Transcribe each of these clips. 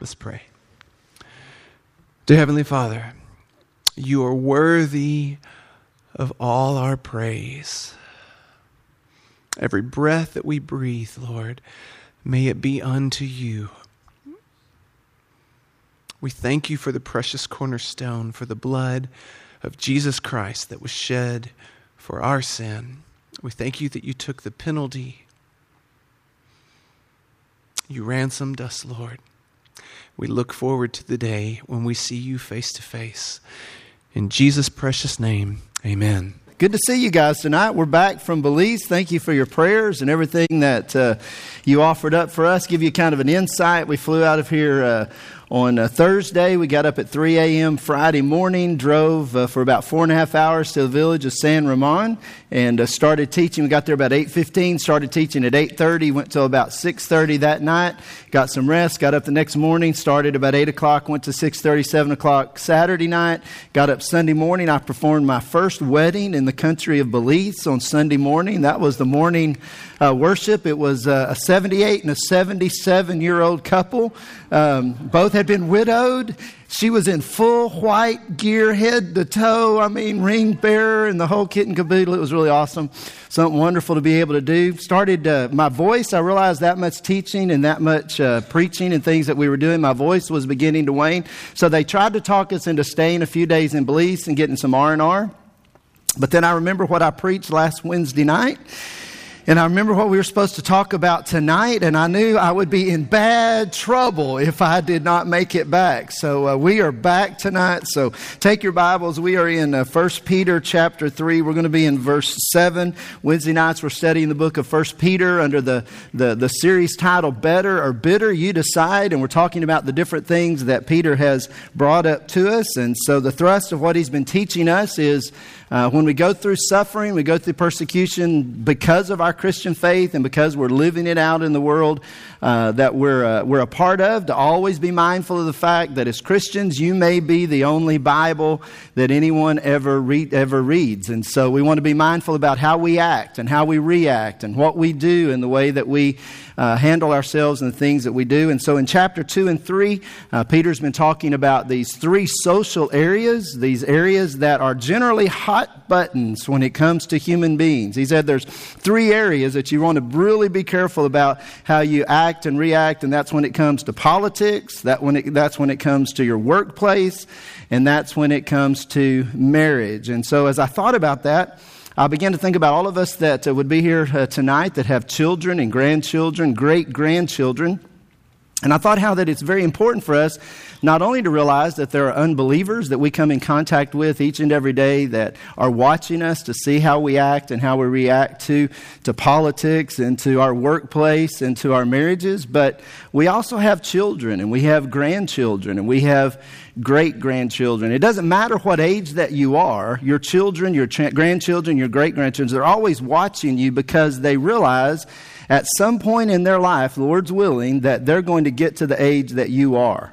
Let's pray. Dear Heavenly Father, you are worthy of all our praise. Every breath that we breathe, Lord, may it be unto you. We thank you for the precious cornerstone, for the blood of Jesus Christ that was shed for our sin. We thank you that you took the penalty. You ransomed us, Lord. We look forward to the day when we see you face to face. In Jesus' precious name, amen. Good to see you guys tonight. We're back from Belize. Thank you for your prayers and everything that uh, you offered up for us. Give you kind of an insight. We flew out of here. Uh, on uh, Thursday, we got up at 3 a.m. Friday morning, drove uh, for about four and a half hours to the village of San Ramon, and uh, started teaching. We got there about 8:15. Started teaching at 8:30. Went till about 6:30 that night. Got some rest. Got up the next morning. Started about 8 o'clock. Went to 6:30, 7 o'clock Saturday night. Got up Sunday morning. I performed my first wedding in the country of Belize on Sunday morning. That was the morning uh, worship. It was uh, a 78 and a 77 year old couple. Um, both had been widowed. She was in full white gear, head to toe. I mean, ring bearer and the whole kit and caboodle. It was really awesome. Something wonderful to be able to do. Started uh, my voice. I realized that much teaching and that much uh, preaching and things that we were doing. My voice was beginning to wane. So they tried to talk us into staying a few days in Belize and getting some R and R. But then I remember what I preached last Wednesday night. And I remember what we were supposed to talk about tonight, and I knew I would be in bad trouble if I did not make it back. So uh, we are back tonight. So take your Bibles. We are in uh, 1 Peter chapter 3. We're going to be in verse 7. Wednesday nights we're studying the book of 1 Peter under the, the, the series title Better or Bitter, You Decide. And we're talking about the different things that Peter has brought up to us. And so the thrust of what he's been teaching us is uh, when we go through suffering, we go through persecution because of our Christian faith and because we're living it out in the world uh, that we're, uh, we're a part of, to always be mindful of the fact that as Christians, you may be the only Bible that anyone ever, read, ever reads. And so we want to be mindful about how we act and how we react and what we do and the way that we uh, handle ourselves and the things that we do. And so in chapter 2 and 3, uh, Peter's been talking about these three social areas, these areas that are generally hot buttons when it comes to human beings. He said there's three areas that you want to really be careful about how you act and react, and that's when it comes to politics, that when it, that's when it comes to your workplace, and that's when it comes to marriage. And so as I thought about that, I began to think about all of us that uh, would be here uh, tonight that have children and grandchildren, great grandchildren. And I thought how that it's very important for us not only to realize that there are unbelievers that we come in contact with each and every day that are watching us to see how we act and how we react to, to politics and to our workplace and to our marriages, but we also have children and we have grandchildren and we have great grandchildren. It doesn't matter what age that you are, your children, your tra- grandchildren, your great grandchildren, they're always watching you because they realize at some point in their life, Lord's willing, that they're going to get to the age that you are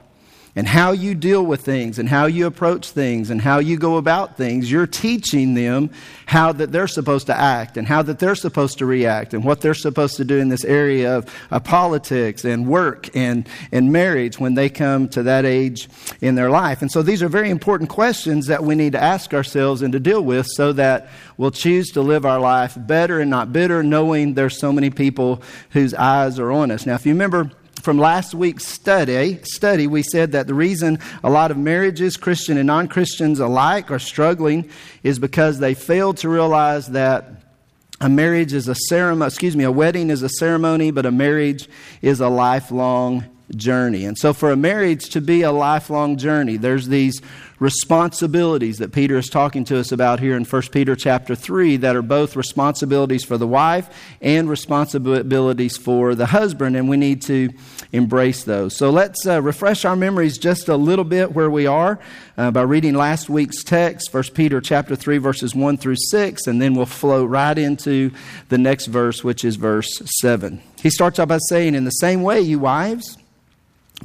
and how you deal with things and how you approach things and how you go about things, you're teaching them how that they're supposed to act and how that they're supposed to react and what they're supposed to do in this area of, of politics and work and, and marriage when they come to that age in their life. And so these are very important questions that we need to ask ourselves and to deal with so that we'll choose to live our life better and not bitter, knowing there's so many people whose eyes are on us. Now, if you remember, from last week's study, study, we said that the reason a lot of marriages, Christian and non Christians alike, are struggling is because they failed to realize that a marriage is a ceremony, excuse me, a wedding is a ceremony, but a marriage is a lifelong journey. And so, for a marriage to be a lifelong journey, there's these responsibilities that Peter is talking to us about here in 1 Peter chapter 3 that are both responsibilities for the wife and responsibilities for the husband, and we need to embrace those. So let's uh, refresh our memories just a little bit where we are uh, by reading last week's text, 1 Peter chapter 3 verses 1 through 6, and then we'll flow right into the next verse, which is verse 7. He starts out by saying, In the same way, you wives,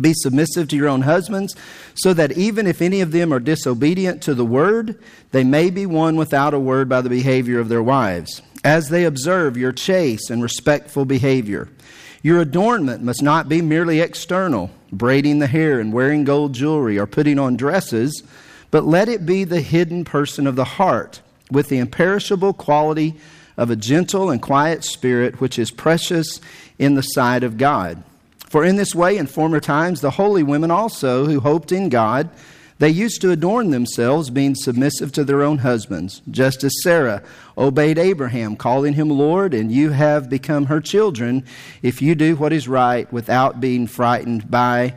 be submissive to your own husbands, so that even if any of them are disobedient to the word, they may be won without a word by the behavior of their wives, as they observe your chaste and respectful behavior. Your adornment must not be merely external, braiding the hair and wearing gold jewelry or putting on dresses, but let it be the hidden person of the heart with the imperishable quality of a gentle and quiet spirit, which is precious in the sight of God. For in this way, in former times, the holy women also, who hoped in God, they used to adorn themselves, being submissive to their own husbands, just as Sarah obeyed Abraham, calling him Lord, and you have become her children if you do what is right without being frightened by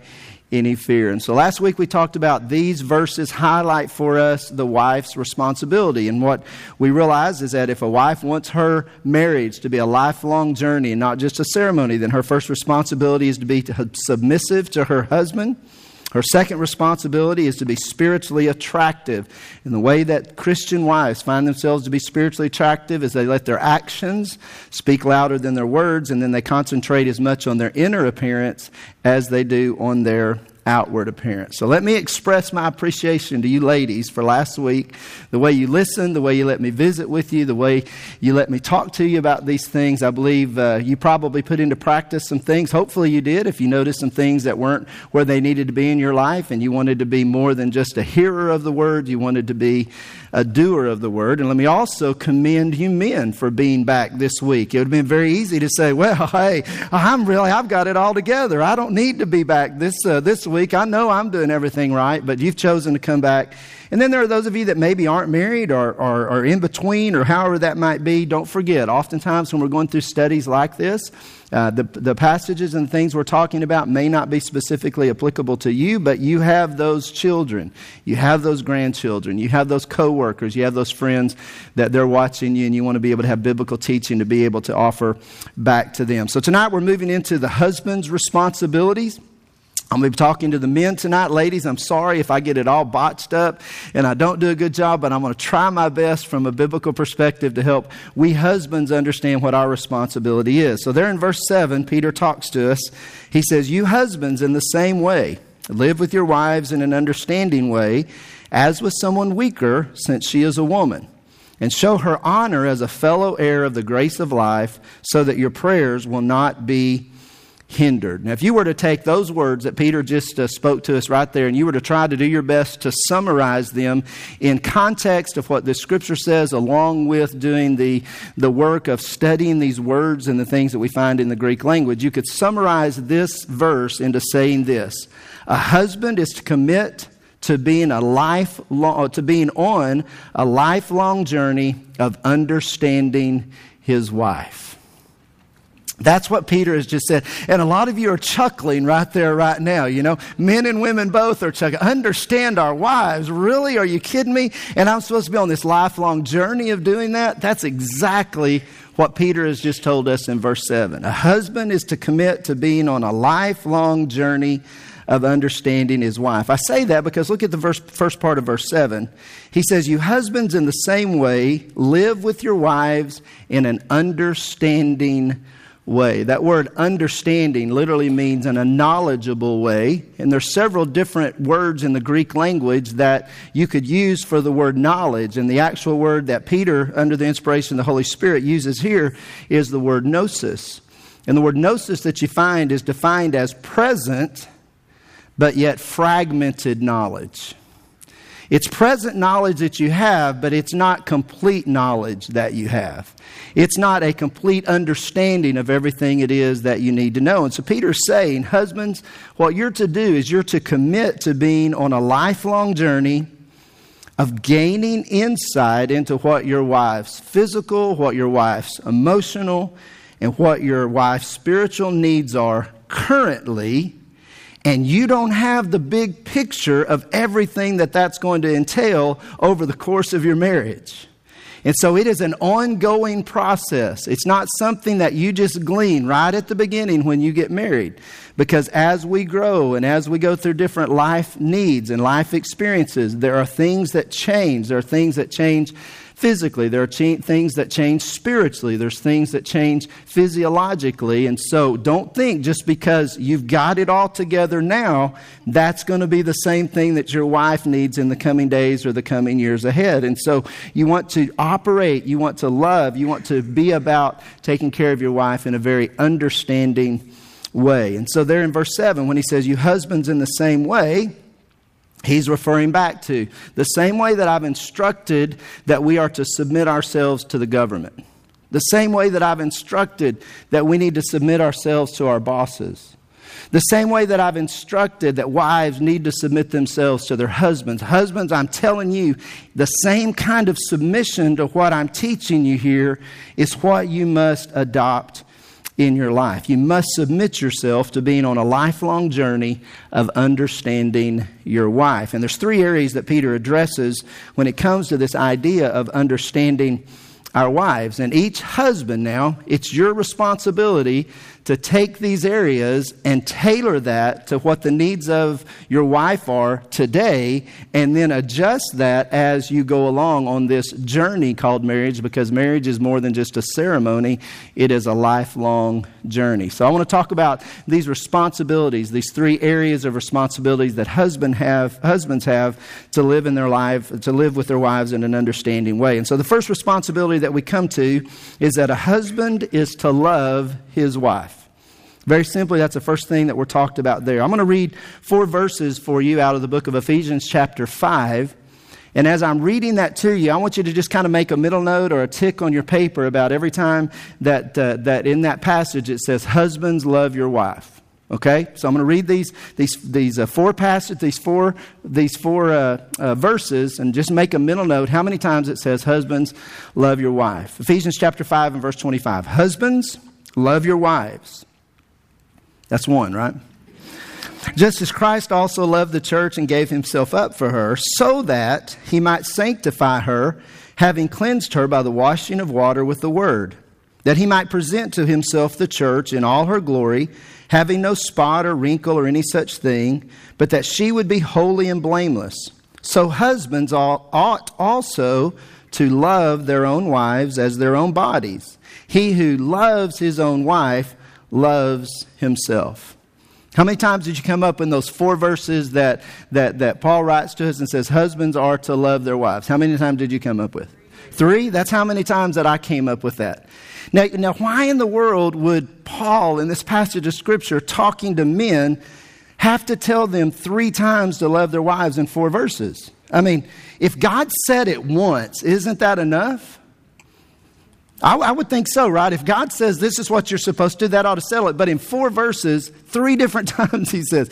any fear. And so last week we talked about these verses highlight for us the wife's responsibility. And what we realize is that if a wife wants her marriage to be a lifelong journey and not just a ceremony, then her first responsibility is to be submissive to her husband her second responsibility is to be spiritually attractive. And the way that Christian wives find themselves to be spiritually attractive is they let their actions speak louder than their words, and then they concentrate as much on their inner appearance as they do on their outward appearance. So let me express my appreciation to you ladies for last week, the way you listened, the way you let me visit with you, the way you let me talk to you about these things. I believe uh, you probably put into practice some things. Hopefully you did. If you noticed some things that weren't where they needed to be in your life and you wanted to be more than just a hearer of the word, you wanted to be a doer of the word. And let me also commend you men for being back this week. It would have been very easy to say, well, hey, I'm really, I've got it all together. I don't need to be back this, uh, this week. I know I'm doing everything right, but you've chosen to come back. And then there are those of you that maybe aren't married or, or, or in between or however that might be. Don't forget, oftentimes when we're going through studies like this, uh, the, the passages and things we're talking about may not be specifically applicable to you, but you have those children. You have those grandchildren. You have those coworkers. You have those friends that they're watching you, and you want to be able to have biblical teaching to be able to offer back to them. So tonight we're moving into the husband's responsibilities. I'm going to be talking to the men tonight. Ladies, I'm sorry if I get it all botched up and I don't do a good job, but I'm going to try my best from a biblical perspective to help we husbands understand what our responsibility is. So, there in verse 7, Peter talks to us. He says, You husbands, in the same way, live with your wives in an understanding way, as with someone weaker, since she is a woman, and show her honor as a fellow heir of the grace of life, so that your prayers will not be hindered. Now, if you were to take those words that Peter just uh, spoke to us right there and you were to try to do your best to summarize them in context of what the scripture says, along with doing the, the work of studying these words and the things that we find in the Greek language, you could summarize this verse into saying this A husband is to commit to being a lifelong, to being on a lifelong journey of understanding his wife. That's what Peter has just said. And a lot of you are chuckling right there, right now. You know, men and women both are chuckling. Understand our wives. Really? Are you kidding me? And I'm supposed to be on this lifelong journey of doing that? That's exactly what Peter has just told us in verse 7. A husband is to commit to being on a lifelong journey of understanding his wife. I say that because look at the verse, first part of verse 7. He says, You husbands, in the same way, live with your wives in an understanding way. That word understanding literally means in a knowledgeable way. And there's several different words in the Greek language that you could use for the word knowledge. And the actual word that Peter, under the inspiration of the Holy Spirit, uses here is the word gnosis. And the word gnosis that you find is defined as present, but yet fragmented knowledge. It's present knowledge that you have, but it's not complete knowledge that you have. It's not a complete understanding of everything it is that you need to know. And so Peter's saying, Husbands, what you're to do is you're to commit to being on a lifelong journey of gaining insight into what your wife's physical, what your wife's emotional, and what your wife's spiritual needs are currently and you don't have the big picture of everything that that's going to entail over the course of your marriage. And so it is an ongoing process. It's not something that you just glean right at the beginning when you get married. Because as we grow and as we go through different life needs and life experiences, there are things that change. There are things that change physically. There are things that change spiritually. There's things that change physiologically. And so don't think just because you've got it all together now, that's going to be the same thing that your wife needs in the coming days or the coming years ahead. And so you want to operate, you want to love, you want to be about taking care of your wife in a very understanding way. And so, there in verse 7, when he says, You husbands in the same way, he's referring back to the same way that I've instructed that we are to submit ourselves to the government, the same way that I've instructed that we need to submit ourselves to our bosses. The same way that I've instructed that wives need to submit themselves to their husbands. Husbands, I'm telling you, the same kind of submission to what I'm teaching you here is what you must adopt in your life. You must submit yourself to being on a lifelong journey of understanding your wife. And there's three areas that Peter addresses when it comes to this idea of understanding our wives. And each husband now, it's your responsibility to take these areas and tailor that to what the needs of your wife are today, and then adjust that as you go along on this journey called marriage, because marriage is more than just a ceremony, it is a lifelong journey. So I want to talk about these responsibilities, these three areas of responsibilities that husband have, husbands have to live in their life, to live with their wives in an understanding way. And so the first responsibility that we come to is that a husband is to love his wife. Very simply, that's the first thing that we're talked about there. I'm going to read four verses for you out of the book of Ephesians, chapter 5. And as I'm reading that to you, I want you to just kind of make a middle note or a tick on your paper about every time that, uh, that in that passage it says, Husbands, love your wife. Okay? So I'm going to read these, these, these uh, four passages, these four, these four uh, uh, verses, and just make a mental note how many times it says, Husbands, love your wife. Ephesians chapter 5 and verse 25. Husbands, love your wives that's one, right? Just as Christ also loved the church and gave himself up for her, so that he might sanctify her, having cleansed her by the washing of water with the word, that he might present to himself the church in all her glory, having no spot or wrinkle or any such thing, but that she would be holy and blameless. So husbands ought also to love their own wives as their own bodies. He who loves his own wife loves himself. How many times did you come up in those four verses that, that, that Paul writes to us and says, Husbands are to love their wives? How many times did you come up with? Three? That's how many times that I came up with that. Now, now, why in the world would Paul, in this passage of Scripture, talking to men, have to tell them three times to love their wives in four verses? I mean, if God said it once, isn't that enough? I, I, would think so, right? If God says this is what you're supposed to do, that ought to settle it. But in four verses, three different times, he says,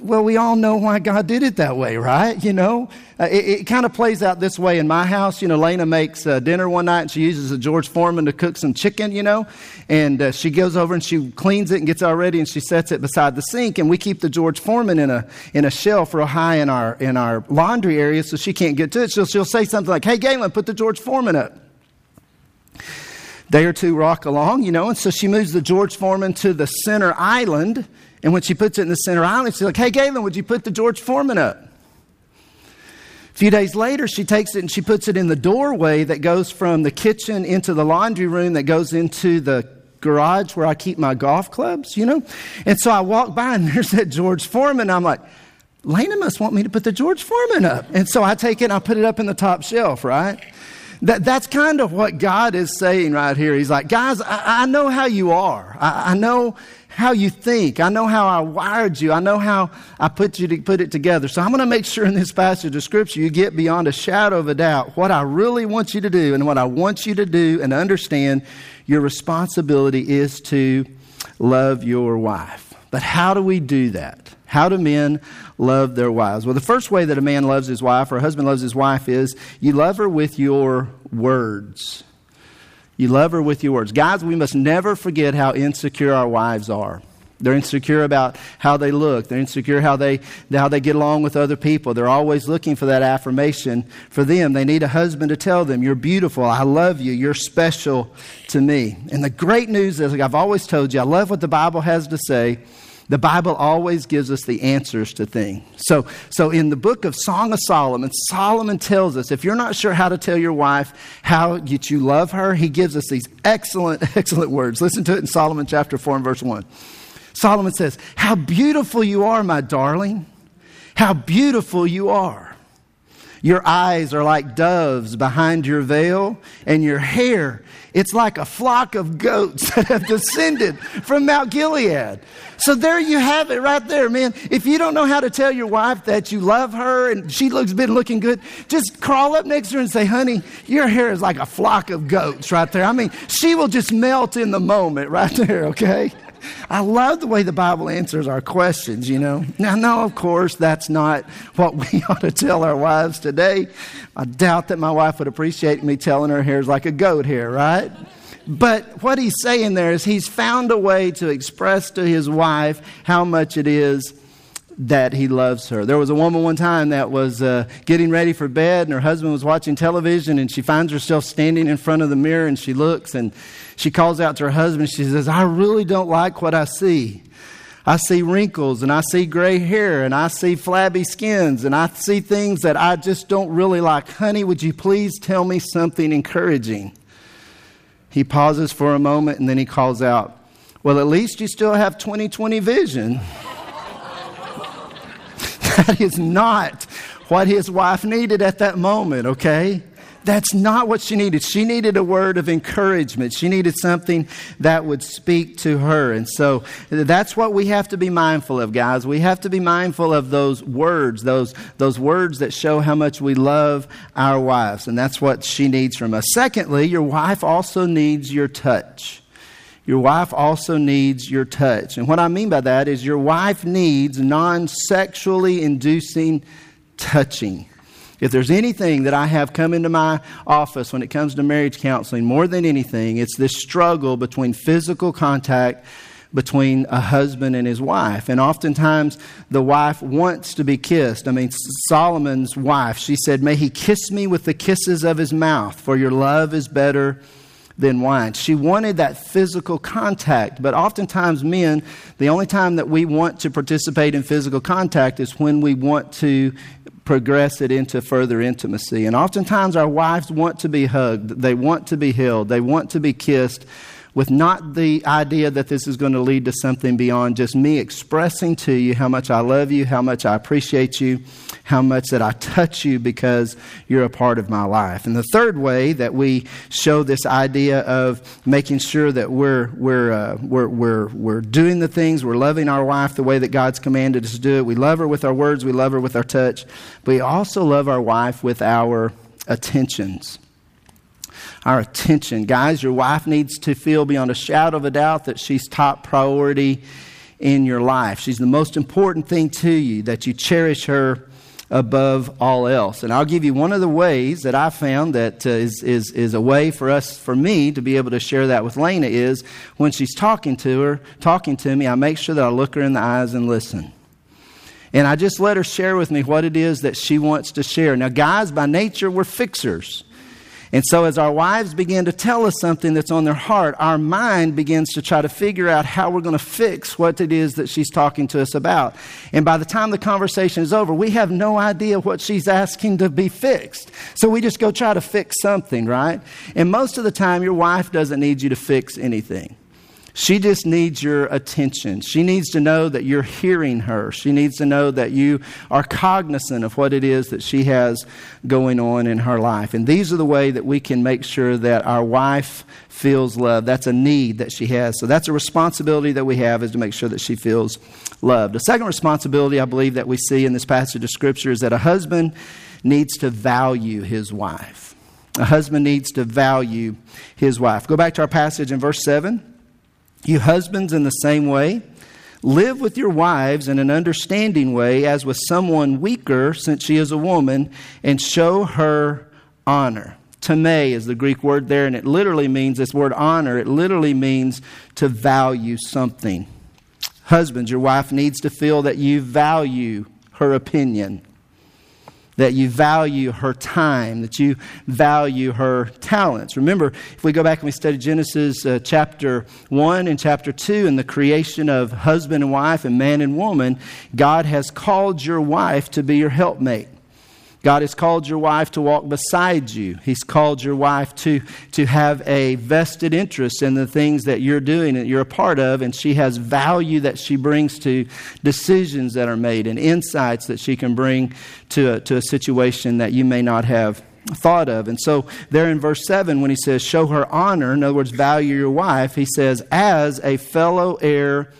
well, we all know why God did it that way, right? You know, uh, it, it kind of plays out this way in my house. You know, Lena makes uh, dinner one night and she uses a George Foreman to cook some chicken, you know, and uh, she goes over and she cleans it and gets all ready and she sets it beside the sink. And we keep the George Foreman in a, in a shelf real high in our, in our laundry area so she can't get to it. So she'll say something like, hey, Galen, put the George Foreman up day or two rock along, you know, and so she moves the George Foreman to the center island. And when she puts it in the center island, she's like, hey, Galen, would you put the George Foreman up? A few days later, she takes it and she puts it in the doorway that goes from the kitchen into the laundry room that goes into the garage where I keep my golf clubs, you know? And so I walk by and there's that George Foreman. I'm like, Lena must want me to put the George Foreman up. And so I take it and I put it up in the top shelf, right? That, that's kind of what God is saying right here. He's like, guys, I, I know how you are. I, I, know how you think. I know how I wired you. I know how I put you to put it together. So I'm going to make sure in this passage of scripture you get beyond a shadow of a doubt what I really want you to do and what I want you to do and understand your responsibility is to love your wife. But how do we do that? How do men love their wives? Well, the first way that a man loves his wife or a husband loves his wife is you love her with your words. You love her with your words. Guys, we must never forget how insecure our wives are. They're insecure about how they look. They're insecure how they, how they get along with other people. They're always looking for that affirmation for them. They need a husband to tell them, You're beautiful. I love you. You're special to me. And the great news is, like I've always told you, I love what the Bible has to say. The Bible always gives us the answers to things. So, so in the book of Song of Solomon, Solomon tells us if you're not sure how to tell your wife how that you love her, he gives us these excellent, excellent words. Listen to it in Solomon chapter 4 and verse 1. Solomon says, How beautiful you are, my darling. How beautiful you are. Your eyes are like doves behind your veil, and your hair, it's like a flock of goats that have descended from Mount Gilead. So there you have it right there, man. If you don't know how to tell your wife that you love her and she looks been looking good, just crawl up next to her and say, honey, your hair is like a flock of goats right there. I mean, she will just melt in the moment right there, okay? I love the way the Bible answers our questions, you know. Now, no, of course, that's not what we ought to tell our wives today. I doubt that my wife would appreciate me telling her hair is like a goat hair, right? But what he's saying there is he's found a way to express to his wife how much it is that he loves her. There was a woman one time that was uh, getting ready for bed, and her husband was watching television, and she finds herself standing in front of the mirror, and she looks and she calls out to her husband. She says, I really don't like what I see. I see wrinkles and I see gray hair and I see flabby skins and I see things that I just don't really like. Honey, would you please tell me something encouraging? He pauses for a moment and then he calls out, Well, at least you still have 20/20 vision. That is not what his wife needed at that moment, okay? That's not what she needed. She needed a word of encouragement. She needed something that would speak to her. And so that's what we have to be mindful of, guys. We have to be mindful of those words, those, those words that show how much we love our wives. And that's what she needs from us. Secondly, your wife also needs your touch. Your wife also needs your touch. And what I mean by that is your wife needs non sexually inducing touching. If there's anything that I have come into my office when it comes to marriage counseling, more than anything, it's this struggle between physical contact between a husband and his wife. And oftentimes the wife wants to be kissed. I mean, Solomon's wife, she said, May he kiss me with the kisses of his mouth, for your love is better than wine. She wanted that physical contact, but oftentimes, men, the only time that we want to participate in physical contact is when we want to progress it into further intimacy. And oftentimes, our wives want to be hugged, they want to be held, they want to be kissed with not the idea that this is going to lead to something beyond just me expressing to you how much I love you, how much I appreciate you, how much that I touch you because you're a part of my life. And the third way that we show this idea of making sure that we're, we're, uh, we're, we're, we're doing the things, we're loving our wife the way that God's commanded us to do it. We love her with our words, we love her with our touch, but we also love our wife with our attentions our attention. Guys, your wife needs to feel beyond a shadow of a doubt that she's top priority in your life. She's the most important thing to you, that you cherish her above all else. And I'll give you one of the ways that I found that uh, is is, is a way for us, for me, to be able to share that with Lena is when she's talking to her, talking to me, I make sure that I look her in the eyes and listen. And I just let her share with me what it is that she wants to share. Now, guys, by nature, we're fixers. And so, as our wives begin to tell us something that's on their heart, our mind begins to try to figure out how we're going to fix what it is that she's talking to us about. And by the time the conversation is over, we have no idea what she's asking to be fixed. So, we just go try to fix something, right? And most of the time, your wife doesn't need you to fix anything. She just needs your attention. She needs to know that you're hearing her. She needs to know that you are cognizant of what it is that she has going on in her life. And these are the way that we can make sure that our wife feels loved. That's a need that she has. So that's a responsibility that we have is to make sure that she feels loved. The second responsibility I believe that we see in this passage of scripture is that a husband needs to value his wife. A husband needs to value his wife. Go back to our passage in verse 7. You husbands, in the same way, live with your wives in an understanding way, as with someone weaker, since she is a woman, and show her honor. Tame is the Greek word there, and it literally means this word honor, it literally means to value something. Husbands, your wife needs to feel that you value her opinion that you value her time, that you value her talents. Remember, if we go back and we study Genesis uh, chapter 1 and chapter 2 and the creation of husband and wife and man and woman, God has called your wife to be your helpmate. God has called your wife to walk beside you. He's called your wife to, to have a vested interest in the things that you're doing, that you're a part of, and she has value that she brings to decisions that are made and insights that she can bring to a, to a situation that you may not have thought of. And so, there in verse 7, when he says, Show her honor, in other words, value your wife, he says, As a fellow heir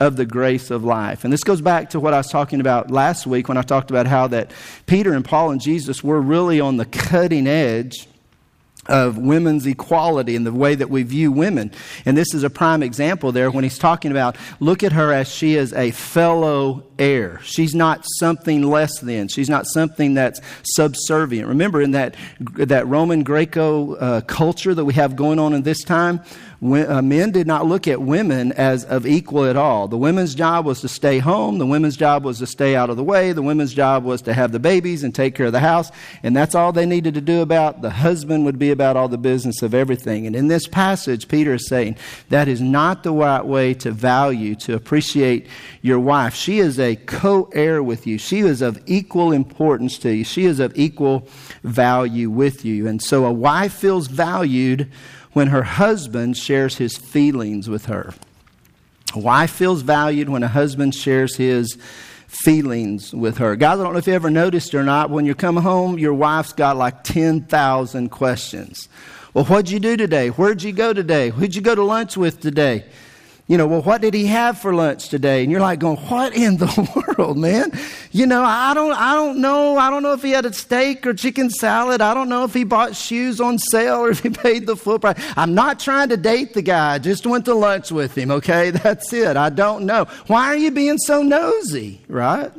of the grace of life. And this goes back to what I was talking about last week when I talked about how that Peter and Paul and Jesus were really on the cutting edge of women's equality and the way that we view women. And this is a prime example there when he's talking about look at her as she is a fellow heir. She's not something less than. She's not something that's subservient. Remember in that that Roman Greco uh, culture that we have going on in this time, Uh, men did not look at women as of equal at all. The women's job was to stay home. The women's job was to stay out of the way. The women's job was to have the babies and take care of the house. And that's all they needed to do about. The husband would be about all the business of everything. And in this passage, Peter is saying that is not the right way to value, to appreciate your wife. She is a co heir with you. She is of equal importance to you. She is of equal value with you. And so a wife feels valued when her husband shares his feelings with her. A wife feels valued when a husband shares his feelings with her. Guys, I don't know if you ever noticed or not, when you come home, your wife's got like 10,000 questions. Well, what'd you do today? Where'd you go today? Who'd you go to lunch with today? You know, well, what did he have for lunch today? And you're like going, what in the world, man? You know, I don't, I don't know. I don't know if he had a steak or chicken salad. I don't know if he bought shoes on sale or if he paid the full price. I'm not trying to date the guy. I just went to lunch with him. Okay. That's it. I don't know. Why are you being so nosy? Right?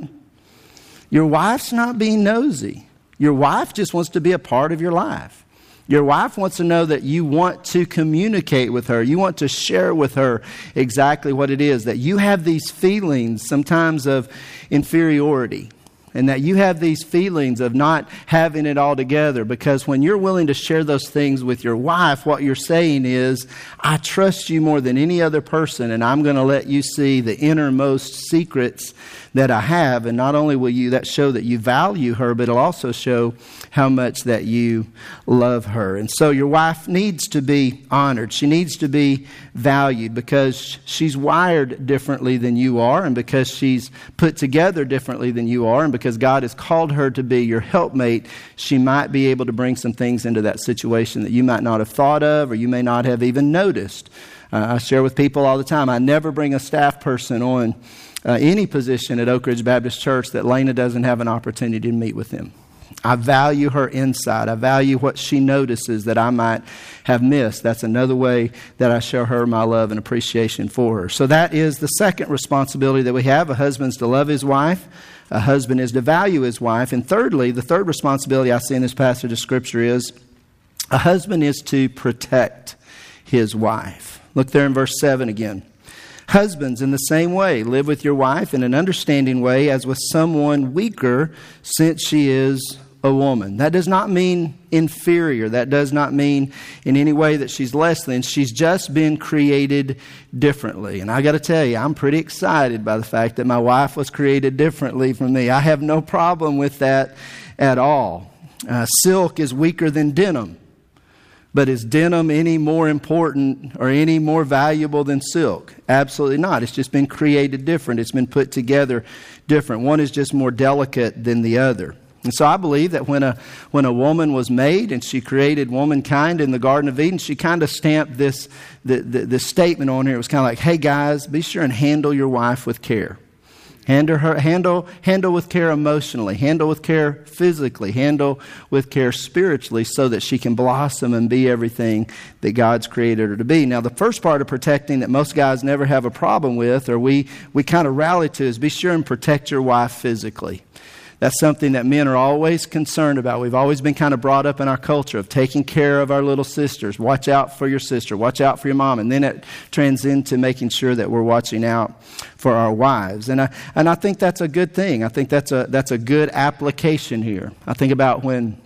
Your wife's not being nosy. Your wife just wants to be a part of your life. Your wife wants to know that you want to communicate with her. You want to share with her exactly what it is, that you have these feelings sometimes of inferiority and that you have these feelings of not having it all together because when you're willing to share those things with your wife what you're saying is i trust you more than any other person and i'm going to let you see the innermost secrets that i have and not only will you that show that you value her but it'll also show how much that you love her. And so your wife needs to be honored. She needs to be valued because she's wired differently than you are, and because she's put together differently than you are, and because God has called her to be your helpmate, she might be able to bring some things into that situation that you might not have thought of or you may not have even noticed. Uh, I share with people all the time I never bring a staff person on. Uh, any position at Oak Ridge Baptist Church that Lena doesn't have an opportunity to meet with them. I value her insight. I value what she notices that I might have missed. That's another way that I show her my love and appreciation for her. So that is the second responsibility that we have. A husband's to love his wife. A husband is to value his wife. And thirdly, the third responsibility I see in this passage of Scripture is a husband is to protect his wife. Look there in verse 7 again. Husbands, in the same way, live with your wife in an understanding way as with someone weaker, since she is a woman. That does not mean inferior. That does not mean in any way that she's less than. She's just been created differently. And I got to tell you, I'm pretty excited by the fact that my wife was created differently from me. I have no problem with that at all. Uh, silk is weaker than denim. But is denim any more important or any more valuable than silk? Absolutely not. It's just been created different. It's been put together different. One is just more delicate than the other. And so I believe that when a, when a woman was made and she created womankind in the Garden of Eden, she kind of stamped this, the, the, this statement on here. It was kind of like, hey guys, be sure and handle your wife with care. Handle, her, handle, handle with care emotionally, handle with care physically, handle with care spiritually so that she can blossom and be everything that God's created her to be. Now, the first part of protecting that most guys never have a problem with, or we, we kind of rally to, is be sure and protect your wife physically. That's something that men are always concerned about. We've always been kind of brought up in our culture of taking care of our little sisters. Watch out for your sister. Watch out for your mom. And then it trends into making sure that we're watching out for our wives. And I, and I think that's a good thing. I think that's a, that's a good application here. I think about when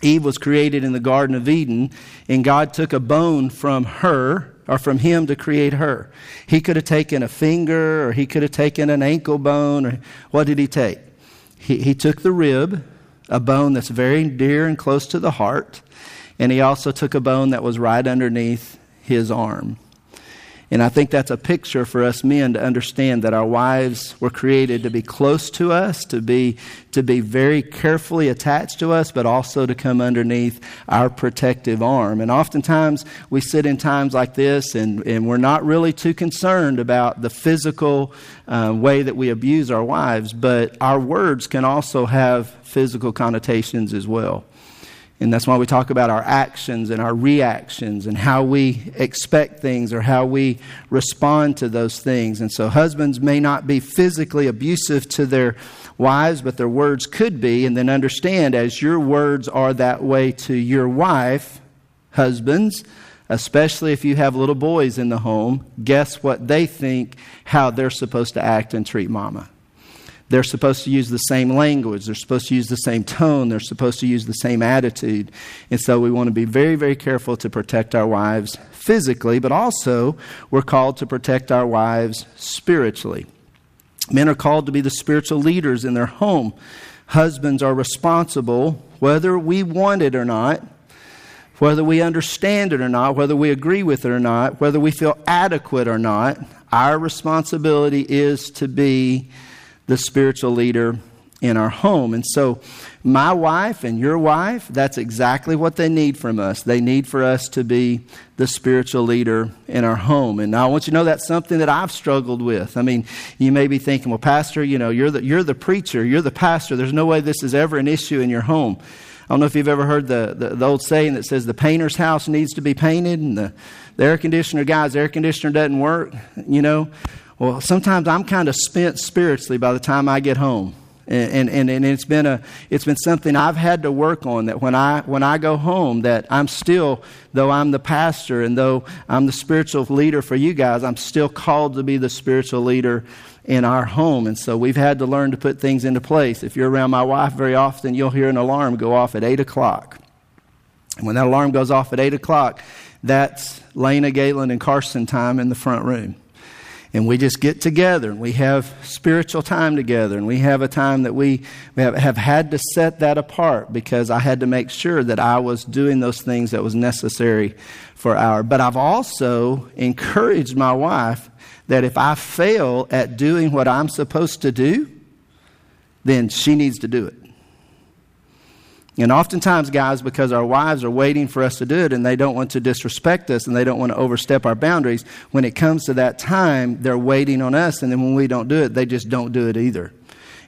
Eve was created in the Garden of Eden, and God took a bone from her or from him to create her. He could have taken a finger, or he could have taken an ankle bone, or what did he take? He, he took the rib a bone that's very dear and close to the heart. And he also took a bone that was right underneath his arm. And I think that's a picture for us men to understand that our wives were created to be close to us, to be, to be very carefully attached to us, but also to come underneath our protective arm. And oftentimes we sit in times like this and, and we're not really too concerned about the physical uh, way that we abuse our wives, but our words can also have physical connotations as well. And that's why we talk about our actions and our reactions and how we expect things or how we respond to those things. And so, husbands may not be physically abusive to their wives, but their words could be. And then understand, as your words are that way to your wife, husbands, especially if you have little boys in the home, guess what they think how they're supposed to act and treat mama. They're supposed to use the same language. They're supposed to use the same tone. They're supposed to use the same attitude. And so we want to be very, very careful to protect our wives physically, but also we're called to protect our wives spiritually. Men are called to be the spiritual leaders in their home. Husbands are responsible, whether we want it or not, whether we understand it or not, whether we agree with it or not, whether we feel adequate or not. Our responsibility is to be the spiritual leader in our home. And so, my wife and your wife, that's exactly what they need from us. They need for us to be the spiritual leader in our home. And I want you to know that's something that I've struggled with. I mean, you may be thinking, well, Pastor, you know, you're the, you're the preacher, you're the pastor. There's no way this is ever an issue in your home. I don't know if you've ever heard the, the, the old saying that says the painter's house needs to be painted and the, the air conditioner guy's air conditioner doesn't work, you know. Well, sometimes I'm kind of spent spiritually by the time I get home. And, and, and it's been a it's been something I've had to work on that when I when I go home that I'm still though I'm the pastor and though I'm the spiritual leader for you guys I'm still called to be the spiritual leader in our home. And so we've had to learn to put things into place. If you're around my wife very often you'll hear an alarm go off at eight o'clock. And when that alarm goes off at eight o'clock that's Lena Galen and Carson time in the front room and we just get together and we have spiritual time together and we have a time that we have, have had to set that apart because I had to make sure that I was doing those things that was necessary for our. But I've also encouraged my wife that if I fail at doing what I'm supposed to do, then she needs to do it. And oftentimes, guys, because our wives are waiting for us to do it and they don't want to disrespect us and they don't want to overstep our boundaries, when it comes to that time, they're waiting on us. And then when we don't do it, they just don't do it either.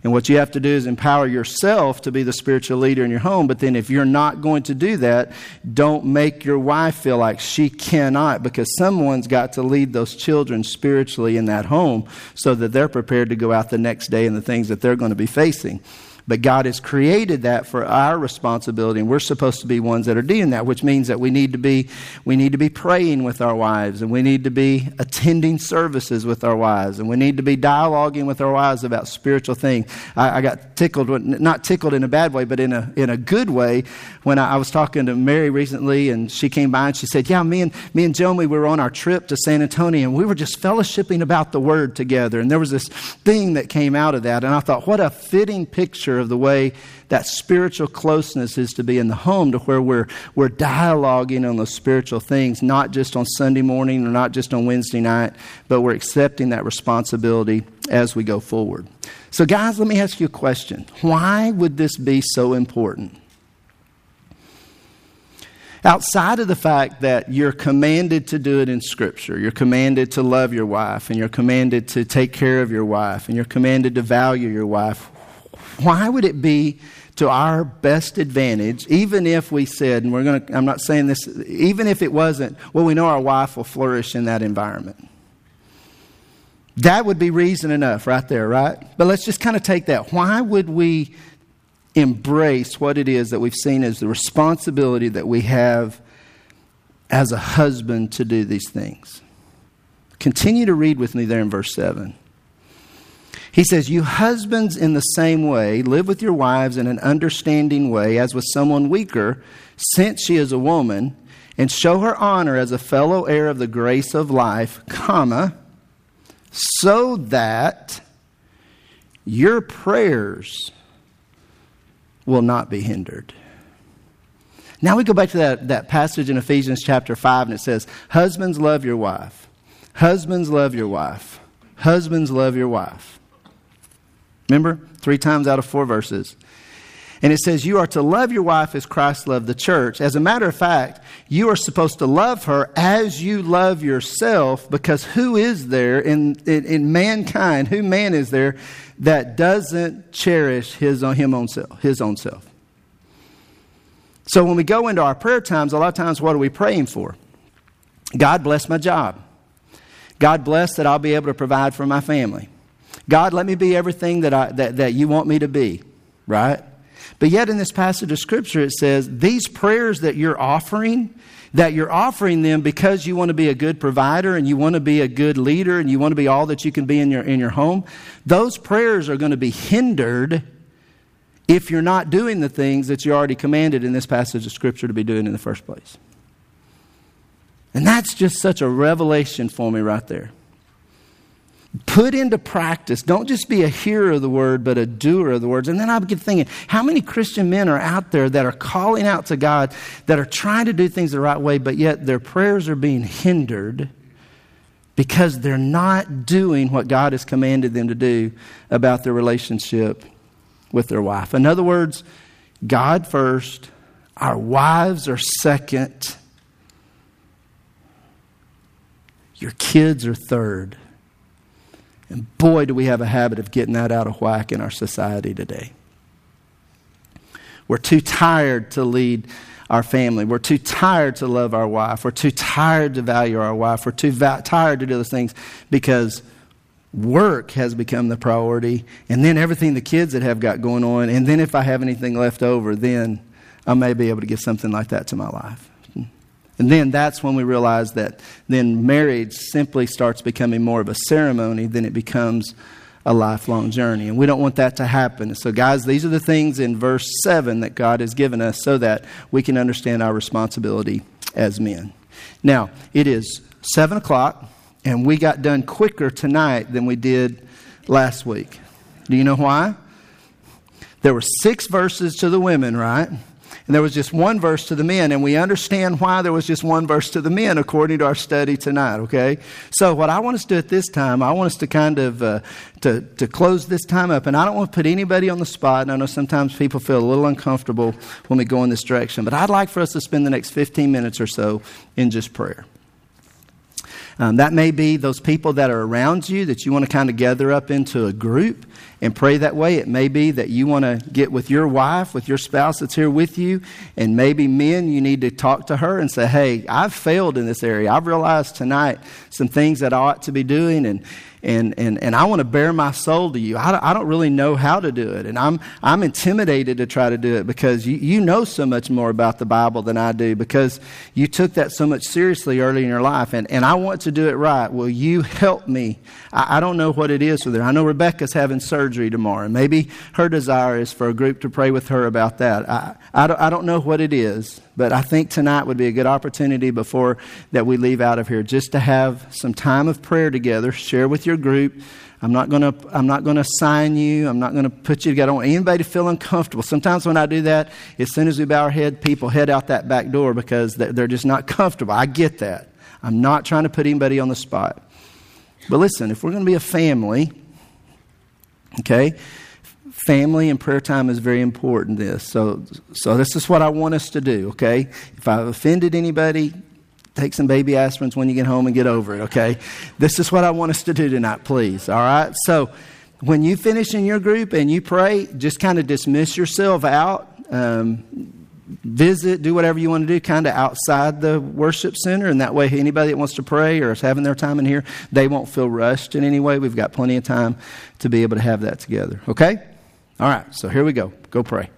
And what you have to do is empower yourself to be the spiritual leader in your home. But then if you're not going to do that, don't make your wife feel like she cannot because someone's got to lead those children spiritually in that home so that they're prepared to go out the next day and the things that they're going to be facing. But God has created that for our responsibility, and we're supposed to be ones that are doing that, which means that we need to be we need to be praying with our wives, and we need to be attending services with our wives, and we need to be dialoguing with our wives about spiritual things. I, I got tickled, not tickled in a bad way, but in a in a good way, when I, I, was talking to Mary recently, and she came by and she said, "Yeah, me and me and Jomi, we were on our trip to San Antonio, and we were just fellowshipping about the Word together, and there was this thing that came out of that, and I thought, what a fitting picture." Picture of the way that spiritual closeness is to be in the home, to where we're, we're dialoguing on those spiritual things, not just on Sunday morning or not just on Wednesday night, but we're accepting that responsibility as we go forward. So, guys, let me ask you a question. Why would this be so important? outside of the fact that you're commanded to do it in Scripture, you're commanded to love your wife, and you're commanded to take care of your wife, and you're commanded to value your wife, why would it be to our best advantage, even if we said, and we're going to, I'm not saying this, even if it wasn't, well, we know our wife will flourish in that environment. That would be reason enough right there, right? But let's just kind of take that. Why would we embrace what it is that we've seen as the responsibility that we have as a husband to do these things? Continue to read with me there in verse 7. He says, You husbands, in the same way, live with your wives in an understanding way, as with someone weaker, since she is a woman, and show her honor as a fellow heir of the grace of life, comma, so that your prayers will not be hindered. Now we go back to that, that passage in Ephesians chapter 5, and it says, Husbands, love your wife. Husbands, love your wife. Husbands, love your wife. Remember? Three times out of four verses. And it says, You are to love your wife as Christ loved the church. As a matter of fact, you are supposed to love her as you love yourself, because who is there in, in, in mankind, who man is there that doesn't cherish his own, him own self, his own self? So when we go into our prayer times, a lot of times, what are we praying for? God bless my job. God bless that I'll be able to provide for my family. God, let me be everything that, I, that, that you want me to be, right? But yet, in this passage of Scripture, it says these prayers that you're offering, that you're offering them because you want to be a good provider and you want to be a good leader and you want to be all that you can be in your, in your home, those prayers are going to be hindered if you're not doing the things that you already commanded in this passage of Scripture to be doing in the first place. And that's just such a revelation for me right there. Put into practice. Don't just be a hearer of the word, but a doer of the words. And then I begin thinking, how many Christian men are out there that are calling out to God, that are trying to do things the right way, but yet their prayers are being hindered because they're not doing what God has commanded them to do about their relationship with their wife. In other words, God first, our wives are second, your kids are third. And boy, do we have a habit of getting that out of whack in our society today. We're too tired to lead our family. We're too tired to love our wife. We're too tired to value our wife. We're too va- tired to do those things because work has become the priority, and then everything the kids that have got going on, and then if I have anything left over, then I may be able to give something like that to my life. And then that's when we realize that then marriage simply starts becoming more of a ceremony than it becomes a lifelong journey. And we don't want that to happen. So, guys, these are the things in verse 7 that God has given us so that we can understand our responsibility as men. Now, it is 7 o'clock. And we got done quicker tonight than we did last week. Do you know why? There were six verses to the women, right? And there was just one verse to the men, and we understand why there was just one verse to the men according to our study tonight, okay? So what I want us to do at this time, I want us to kind of, uh, to, to close this time up, and I don't want to put anybody on the spot, and I know sometimes people feel a little uncomfortable when we go in this direction, but I'd like for us to spend the next 15 minutes or so in just prayer. Um, that may be those people that are around you that you want to kind of gather up into a group and pray that way. It may be that you want to get with your wife, with your spouse that's here with you, and maybe men, you need to talk to her and say, Hey, I've failed in this area. I've realized tonight some things that I ought to be doing, and and, and, and I want to bare my soul to you. I, I don't really know how to do it. And I'm, I'm intimidated to try to do it because you, you know so much more about the Bible than I do because you took that so much seriously early in your life. And, and I want to do it right. Will you help me? I, I don't know what it is with her. I know Rebecca's having surgery tomorrow. Maybe her desire is for a group to pray with her about that. I, I, don't, I don't know what it is. But I think tonight would be a good opportunity before that we leave out of here just to have some time of prayer together, share with your group. I'm not going to I'm not going to sign you. I'm not going to put you together. I don't want anybody to feel uncomfortable. Sometimes when I do that, as soon as we bow our head, people head out that back door because they're just not comfortable. I get that. I'm not trying to put anybody on the spot. But listen, if we're going to be a family, okay, family and prayer time is very important this. So so this is what i want us to do okay? If i've offended anybody take some baby aspirins when you get home and get over it okay? This is what i want us to do tonight please all right? So when you finish in your group and you pray just kind of dismiss yourself out um, visit do whatever you want to do kind of outside the worship center and that way anybody that wants to pray or is having their time in here they won't feel rushed in any way we've got plenty of time to be able to have that together okay all right, so here we go. Go pray.